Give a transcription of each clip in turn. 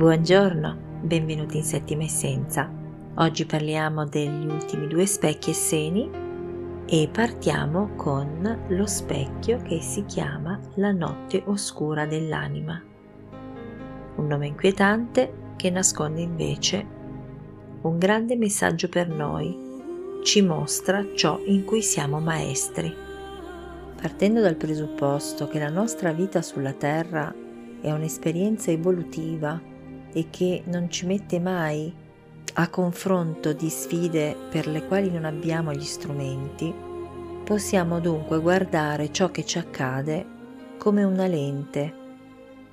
Buongiorno, benvenuti in Settima Essenza. Oggi parliamo degli ultimi due specchi e seni e partiamo con lo specchio che si chiama la notte oscura dell'anima. Un nome inquietante che nasconde invece un grande messaggio per noi, ci mostra ciò in cui siamo maestri. Partendo dal presupposto che la nostra vita sulla Terra è un'esperienza evolutiva e che non ci mette mai a confronto di sfide per le quali non abbiamo gli strumenti, possiamo dunque guardare ciò che ci accade come una lente.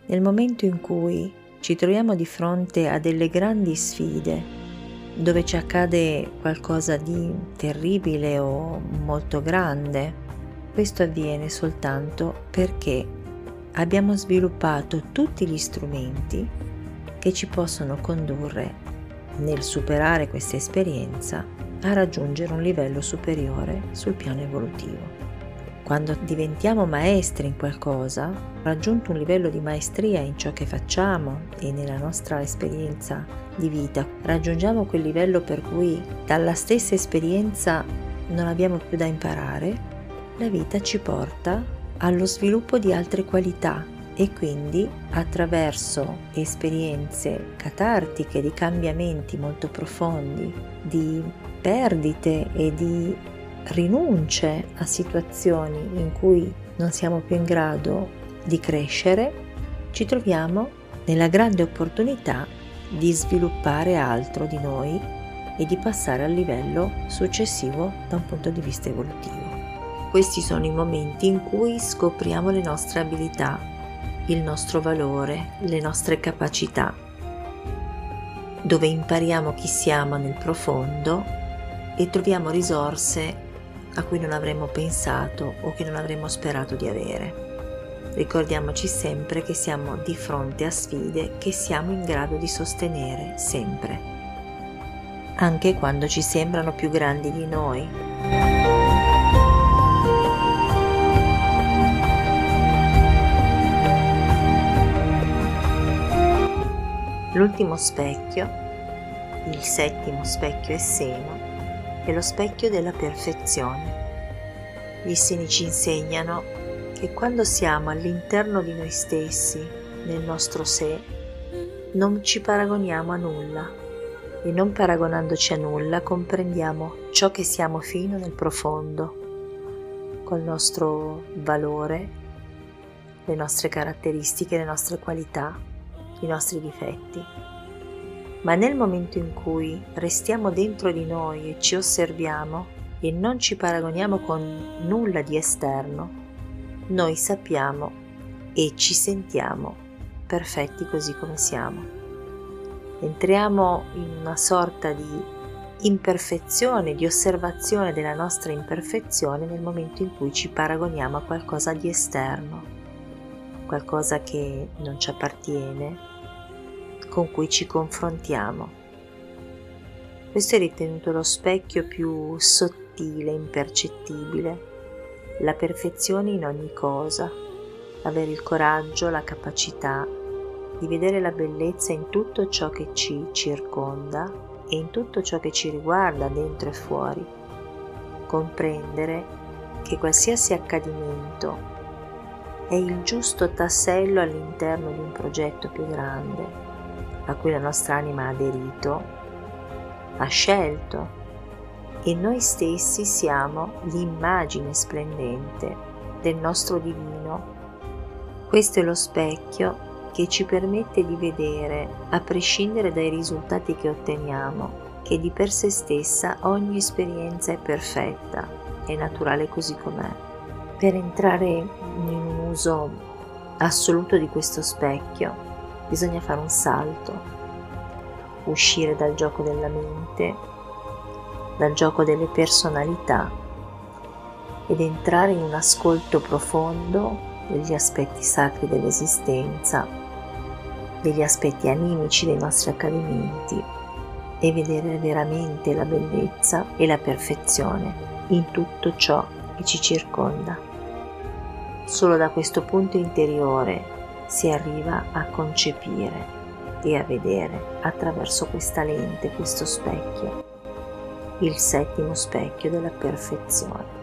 Nel momento in cui ci troviamo di fronte a delle grandi sfide, dove ci accade qualcosa di terribile o molto grande, questo avviene soltanto perché abbiamo sviluppato tutti gli strumenti che ci possono condurre nel superare questa esperienza a raggiungere un livello superiore sul piano evolutivo. Quando diventiamo maestri in qualcosa, raggiunto un livello di maestria in ciò che facciamo e nella nostra esperienza di vita, raggiungiamo quel livello per cui dalla stessa esperienza non abbiamo più da imparare, la vita ci porta allo sviluppo di altre qualità e quindi attraverso esperienze catartiche di cambiamenti molto profondi, di perdite e di rinunce a situazioni in cui non siamo più in grado di crescere, ci troviamo nella grande opportunità di sviluppare altro di noi e di passare al livello successivo da un punto di vista evolutivo. Questi sono i momenti in cui scopriamo le nostre abilità il nostro valore, le nostre capacità, dove impariamo chi siamo nel profondo e troviamo risorse a cui non avremmo pensato o che non avremmo sperato di avere. Ricordiamoci sempre che siamo di fronte a sfide che siamo in grado di sostenere sempre, anche quando ci sembrano più grandi di noi. L'ultimo specchio, il settimo specchio e seno, è lo specchio della perfezione. Gli seni ci insegnano che quando siamo all'interno di noi stessi, nel nostro sé, non ci paragoniamo a nulla e non paragonandoci a nulla comprendiamo ciò che siamo fino nel profondo, col nostro valore, le nostre caratteristiche, le nostre qualità i nostri difetti. Ma nel momento in cui restiamo dentro di noi e ci osserviamo e non ci paragoniamo con nulla di esterno, noi sappiamo e ci sentiamo perfetti così come siamo. Entriamo in una sorta di imperfezione, di osservazione della nostra imperfezione nel momento in cui ci paragoniamo a qualcosa di esterno, qualcosa che non ci appartiene, con cui ci confrontiamo. Questo è ritenuto lo specchio più sottile, impercettibile, la perfezione in ogni cosa, avere il coraggio, la capacità di vedere la bellezza in tutto ciò che ci circonda e in tutto ciò che ci riguarda dentro e fuori, comprendere che qualsiasi accadimento è il giusto tassello all'interno di un progetto più grande a cui la nostra anima ha aderito, ha scelto e noi stessi siamo l'immagine splendente del nostro divino. Questo è lo specchio che ci permette di vedere, a prescindere dai risultati che otteniamo, che di per sé stessa ogni esperienza è perfetta, è naturale così com'è per entrare in uso assoluto di questo specchio bisogna fare un salto, uscire dal gioco della mente, dal gioco delle personalità ed entrare in un ascolto profondo degli aspetti sacri dell'esistenza, degli aspetti animici dei nostri accadimenti e vedere veramente la bellezza e la perfezione in tutto ciò che ci circonda. Solo da questo punto interiore si arriva a concepire e a vedere attraverso questa lente, questo specchio, il settimo specchio della perfezione.